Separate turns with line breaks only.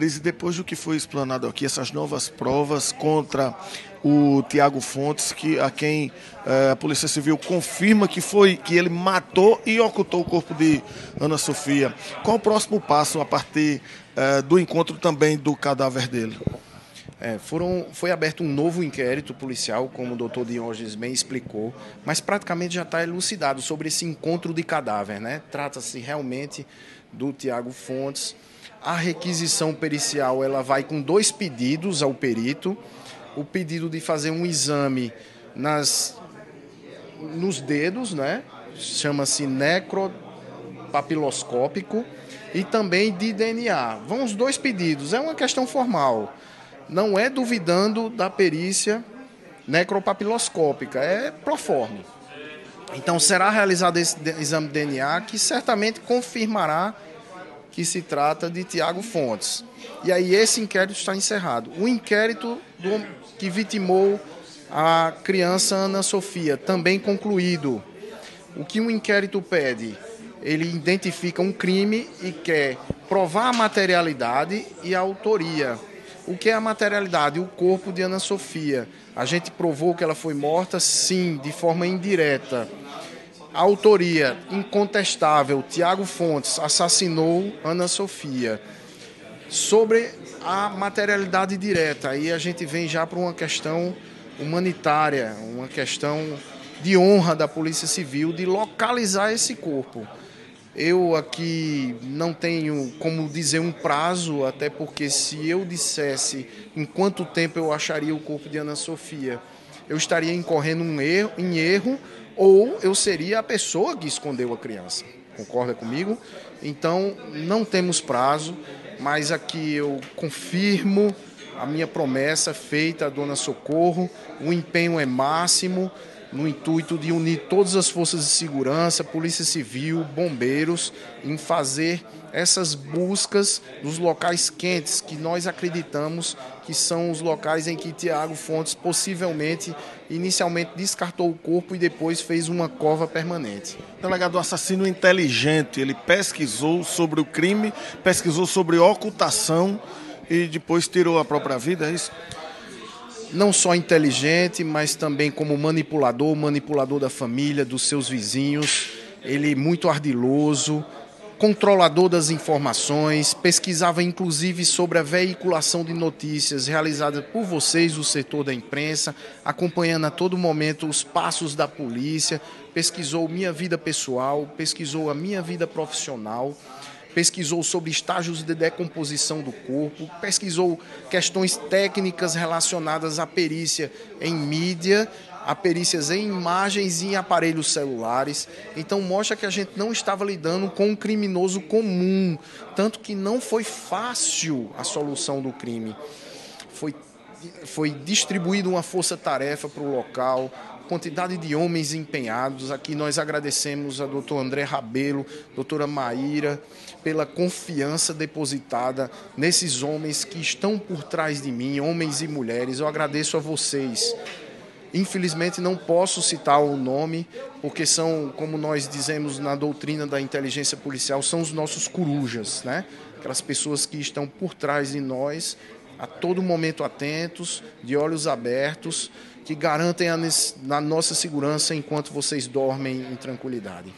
E depois do que foi explanado aqui, essas novas provas contra o Tiago Fontes, que a quem eh, a Polícia Civil confirma que foi que ele matou e ocultou o corpo de Ana Sofia. Qual o próximo passo a partir eh, do encontro também do cadáver dele?
É, foram, foi aberto um novo inquérito policial, como o doutor Diogenes bem explicou, mas praticamente já está elucidado sobre esse encontro de cadáver. Né? Trata-se realmente do Tiago Fontes. A requisição pericial ela vai com dois pedidos ao perito. O pedido de fazer um exame nas, nos dedos, né? chama-se necropapiloscópico, e também de DNA. Vão os dois pedidos, é uma questão formal não é duvidando da perícia necropapiloscópica, é proforme. Então será realizado esse exame de DNA que certamente confirmará que se trata de Tiago Fontes. E aí esse inquérito está encerrado. O inquérito do, que vitimou a criança Ana Sofia, também concluído. O que o inquérito pede? Ele identifica um crime e quer provar a materialidade e a autoria. O que é a materialidade? O corpo de Ana Sofia. A gente provou que ela foi morta, sim, de forma indireta. Autoria incontestável, Tiago Fontes assassinou Ana Sofia. Sobre a materialidade direta, aí a gente vem já para uma questão humanitária, uma questão de honra da Polícia Civil de localizar esse corpo. Eu aqui não tenho como dizer um prazo, até porque se eu dissesse em quanto tempo eu acharia o corpo de Ana Sofia, eu estaria incorrendo um erro, em erro ou eu seria a pessoa que escondeu a criança. Concorda comigo? Então, não temos prazo, mas aqui eu confirmo a minha promessa feita à Dona Socorro, o empenho é máximo no intuito de unir todas as forças de segurança, Polícia Civil, bombeiros, em fazer essas buscas nos locais quentes que nós acreditamos que são os locais em que Tiago Fontes possivelmente inicialmente descartou o corpo e depois fez uma cova permanente.
Delegado, assassino inteligente, ele pesquisou sobre o crime, pesquisou sobre ocultação e depois tirou a própria vida, é isso?
Não só inteligente, mas também como manipulador, manipulador da família, dos seus vizinhos. Ele muito ardiloso, controlador das informações, pesquisava inclusive sobre a veiculação de notícias realizada por vocês, o setor da imprensa, acompanhando a todo momento os passos da polícia, pesquisou minha vida pessoal, pesquisou a minha vida profissional pesquisou sobre estágios de decomposição do corpo, pesquisou questões técnicas relacionadas à perícia em mídia, a perícias em imagens e em aparelhos celulares. Então mostra que a gente não estava lidando com um criminoso comum, tanto que não foi fácil a solução do crime. Foi foi distribuída uma força-tarefa para o local, quantidade de homens empenhados. Aqui nós agradecemos a doutor André Rabelo, doutora Maíra, pela confiança depositada nesses homens que estão por trás de mim, homens e mulheres. Eu agradeço a vocês. Infelizmente não posso citar o nome, porque são, como nós dizemos na doutrina da inteligência policial, são os nossos corujas, né? Aquelas pessoas que estão por trás de nós, a todo momento atentos, de olhos abertos, que garantem a, a nossa segurança enquanto vocês dormem em tranquilidade.